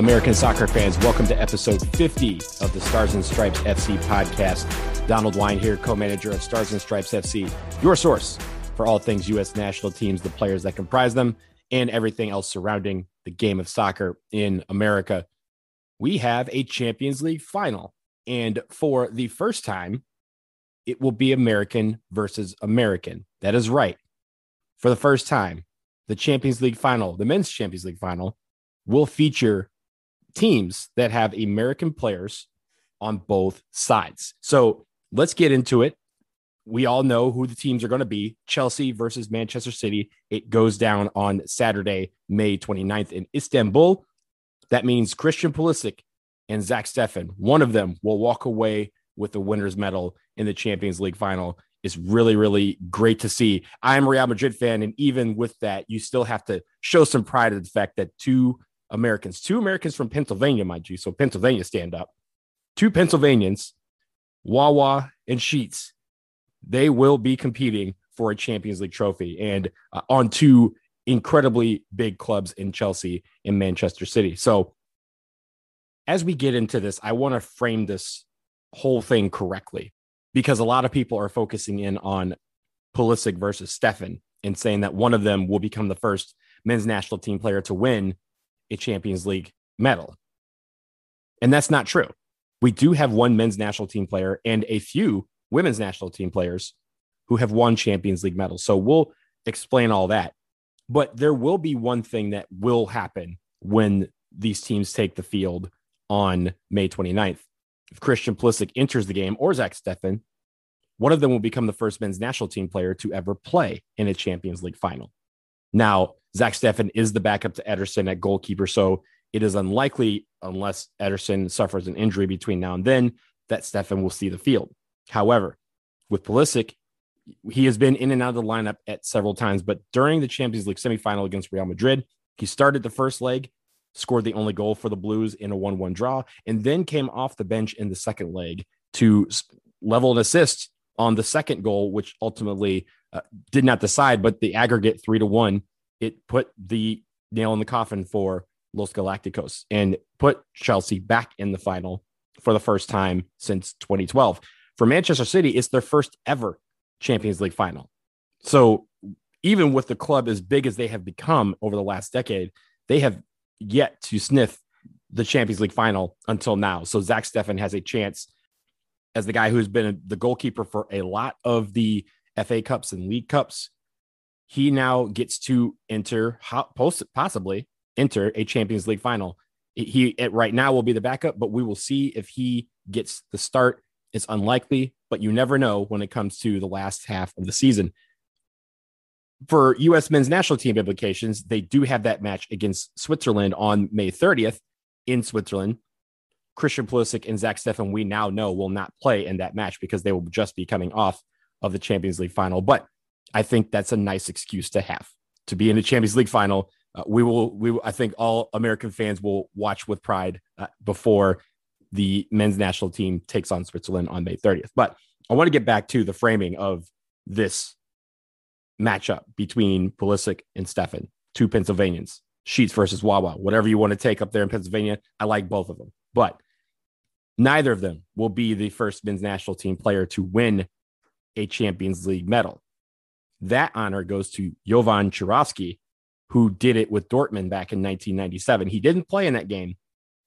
American soccer fans? Welcome to episode 50 of the Stars and Stripes FC podcast. Donald Wine here, co manager of Stars and Stripes FC, your source for all things U.S. national teams, the players that comprise them, and everything else surrounding the game of soccer in America. We have a Champions League final. And for the first time, it will be American versus American. That is right. For the first time, the Champions League final, the men's Champions League final, will feature teams that have American players on both sides. So let's get into it. We all know who the teams are going to be Chelsea versus Manchester City. It goes down on Saturday, May 29th in Istanbul. That means Christian Pulisic and Zach Steffen, one of them will walk away with the winner's medal in the Champions League final. Is really, really great to see. I'm a Real Madrid fan, and even with that, you still have to show some pride in the fact that two Americans, two Americans from Pennsylvania, mind you. So Pennsylvania stand up. Two Pennsylvanians, Wawa and Sheetz, they will be competing for a Champions League trophy and uh, on two incredibly big clubs in Chelsea and Manchester City. So as we get into this, I want to frame this whole thing correctly because a lot of people are focusing in on Pulisic versus Steffen and saying that one of them will become the first men's national team player to win a Champions League medal. And that's not true. We do have one men's national team player and a few women's national team players who have won Champions League medals. So we'll explain all that. But there will be one thing that will happen when these teams take the field on May 29th. If Christian Pulisic enters the game or Zach Steffen, one of them will become the first men's national team player to ever play in a Champions League final. Now, Zach Steffen is the backup to Ederson at goalkeeper. So it is unlikely, unless Ederson suffers an injury between now and then, that Steffen will see the field. However, with Pulisic, he has been in and out of the lineup at several times, but during the Champions League semifinal against Real Madrid, he started the first leg, scored the only goal for the Blues in a 1 1 draw, and then came off the bench in the second leg to level an assist on the second goal, which ultimately uh, did not decide, but the aggregate three to one it put the nail in the coffin for Los Galacticos and put Chelsea back in the final for the first time since 2012. For Manchester City, it's their first ever Champions League final. So even with the club as big as they have become over the last decade, they have yet to sniff the Champions League final until now. So Zach Steffen has a chance as the guy who's been the goalkeeper for a lot of the FA Cups and League Cups he now gets to enter possibly enter a Champions League final. He right now will be the backup, but we will see if he gets the start. It's unlikely, but you never know when it comes to the last half of the season. For U.S. men's national team implications, they do have that match against Switzerland on May 30th in Switzerland. Christian Pulisic and Zach Steffen, we now know, will not play in that match because they will just be coming off of the Champions League final. But I think that's a nice excuse to have to be in the Champions League final. Uh, we will, we, I think all American fans will watch with pride uh, before the men's national team takes on Switzerland on May 30th. But I want to get back to the framing of this matchup between Pulisic and Steffen, two Pennsylvanians, Sheetz versus Wawa, whatever you want to take up there in Pennsylvania. I like both of them, but neither of them will be the first men's national team player to win a Champions League medal. That honor goes to Jovan Kirovski, who did it with Dortmund back in 1997. He didn't play in that game,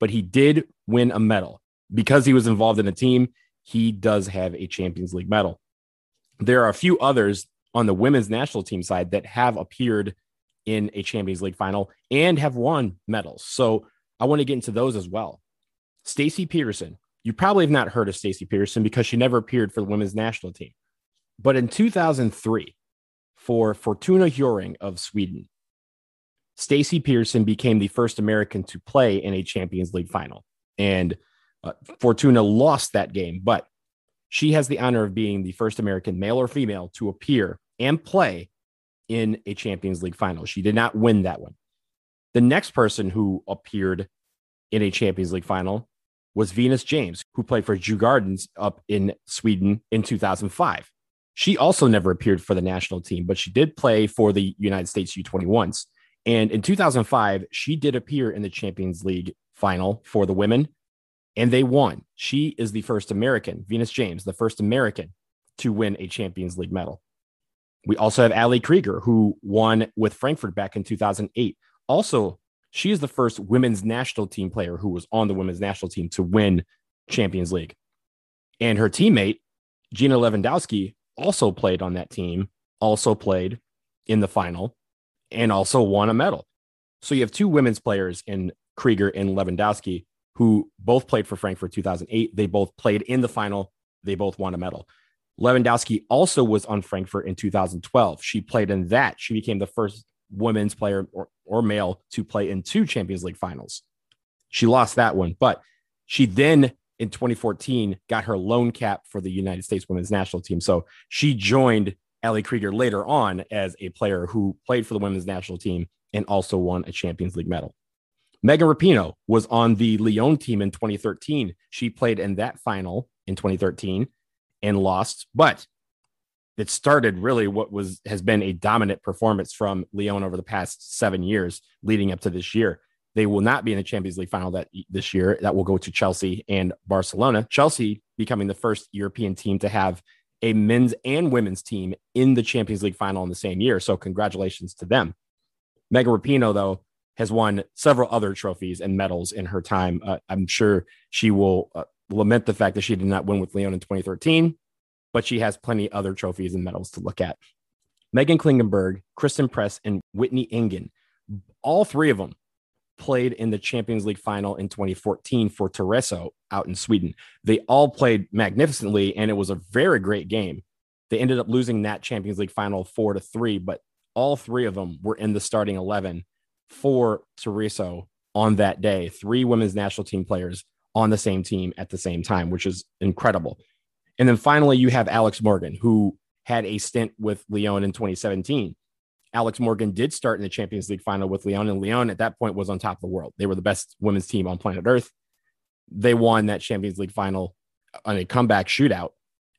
but he did win a medal. Because he was involved in a team, he does have a Champions League medal. There are a few others on the women's national team side that have appeared in a Champions League final and have won medals. So I want to get into those as well. Stacy Peterson. You probably have not heard of Stacy Peterson because she never appeared for the women's national team. But in 2003, for Fortuna Hjörring of Sweden. Stacy Pearson became the first American to play in a Champions League final. And uh, Fortuna lost that game, but she has the honor of being the first American, male or female, to appear and play in a Champions League final. She did not win that one. The next person who appeared in a Champions League final was Venus James, who played for Djurgårdens up in Sweden in 2005. She also never appeared for the national team, but she did play for the United States U21s. And in 2005, she did appear in the Champions League final for the women, and they won. She is the first American, Venus James, the first American to win a Champions League medal. We also have Ali Krieger, who won with Frankfurt back in 2008. Also, she is the first women's national team player who was on the women's national team to win Champions League. And her teammate, Gina Lewandowski, also played on that team, also played in the final, and also won a medal. So you have two women's players in Krieger and Lewandowski who both played for Frankfurt 2008. They both played in the final. They both won a medal. Lewandowski also was on Frankfurt in 2012. She played in that. She became the first women's player or, or male to play in two Champions League finals. She lost that one, but she then in 2014 got her lone cap for the United States women's national team. So she joined Ali Krieger later on as a player who played for the women's national team and also won a Champions League medal. Megan Rapinoe was on the Lyon team in 2013. She played in that final in 2013 and lost, but it started really what was has been a dominant performance from Lyon over the past seven years leading up to this year. They will not be in the Champions League final that this year. That will go to Chelsea and Barcelona. Chelsea becoming the first European team to have a men's and women's team in the Champions League final in the same year. So congratulations to them. Megan Rapinoe, though, has won several other trophies and medals in her time. Uh, I'm sure she will uh, lament the fact that she did not win with Lyon in 2013, but she has plenty other trophies and medals to look at. Meghan Klingenberg, Christen Press, and Whitney Engen, all three of them played in the Champions League final in 2014 for Tyresö out in Sweden. They all played magnificently, and it was a very great game. They ended up losing that Champions League final four to three, but all three of them were in the starting 11 for Tyresö on that day. Three women's national team players on the same team at the same time, which is incredible. And then finally, you have Alex Morgan, who had a stint with Lyon in 2017. Alex Morgan did start in the Champions League final with Lyon, and Lyon at that point was on top of the world. They were the best women's team on planet Earth. They won that Champions League final on a comeback shootout,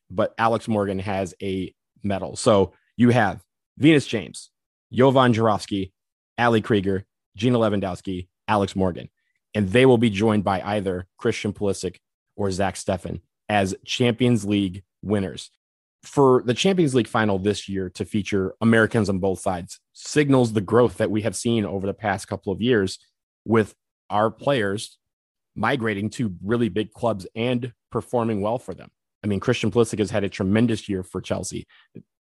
but Alex Morgan has a medal. So you have Venus James, Jovan Kirovski, Ali Krieger, Gina Lewandowski, Alex Morgan. And they will be joined by either Christian Pulisic or Zach Steffen as Champions League winners. For the Champions League final this year to feature Americans on both sides signals the growth that we have seen over the past couple of years with our players migrating to really big clubs and performing well for them. I mean, Christian Pulisic has had a tremendous year for Chelsea.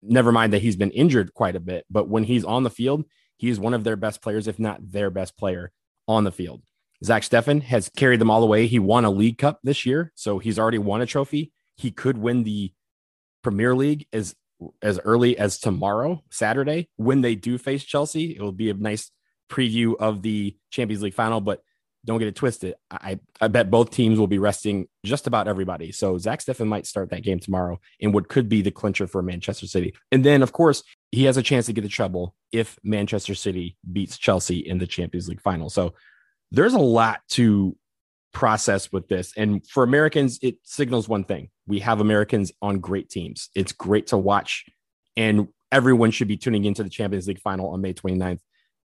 Never mind that he's been injured quite a bit, but when he's on the field, he is one of their best players, if not their best player on the field. Zach Steffen has carried them all the way. He won a League Cup this year, so he's already won a trophy. He could win the Premier League as as early as tomorrow, Saturday, when they do face Chelsea. It will be a nice preview of the Champions League final, but don't get it twisted. I, I bet both teams will be resting just about everybody. So Zach Steffen might start that game tomorrow in what could be the clincher for Manchester City. And then, of course, he has a chance to get the treble if Manchester City beats Chelsea in the Champions League final. So there's a lot to process with this. And for Americans, it signals one thing we have Americans on great teams. It's great to watch. And everyone should be tuning into the Champions League final on May 29th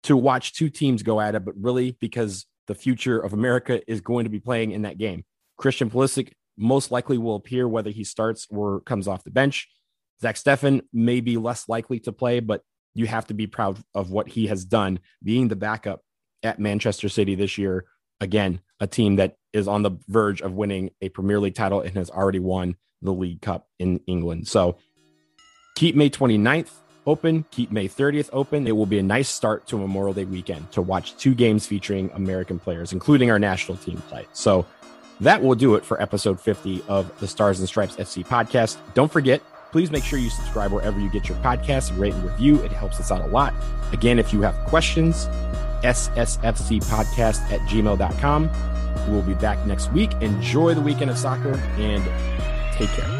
to watch two teams go at it, but really because the future of America is going to be playing in that game. Christian Pulisic most likely will appear whether he starts or comes off the bench. Zach Steffen may be less likely to play, but you have to be proud of what he has done being the backup at Manchester City this year. Again, a team that is on the verge of winning a Premier League title and has already won the League Cup in England. So keep May 29th open, keep May 30th open. It will be a nice start to Memorial Day weekend to watch two games featuring American players, including our national team play. So that will do it for episode 50 of the Stars and Stripes FC podcast. Don't forget, please make sure you subscribe wherever you get your podcasts, rate and review. It helps us out a lot. Again, if you have questions, ssfcpodcast at gmail.com. We'll be back next week. Enjoy the weekend of soccer and take care.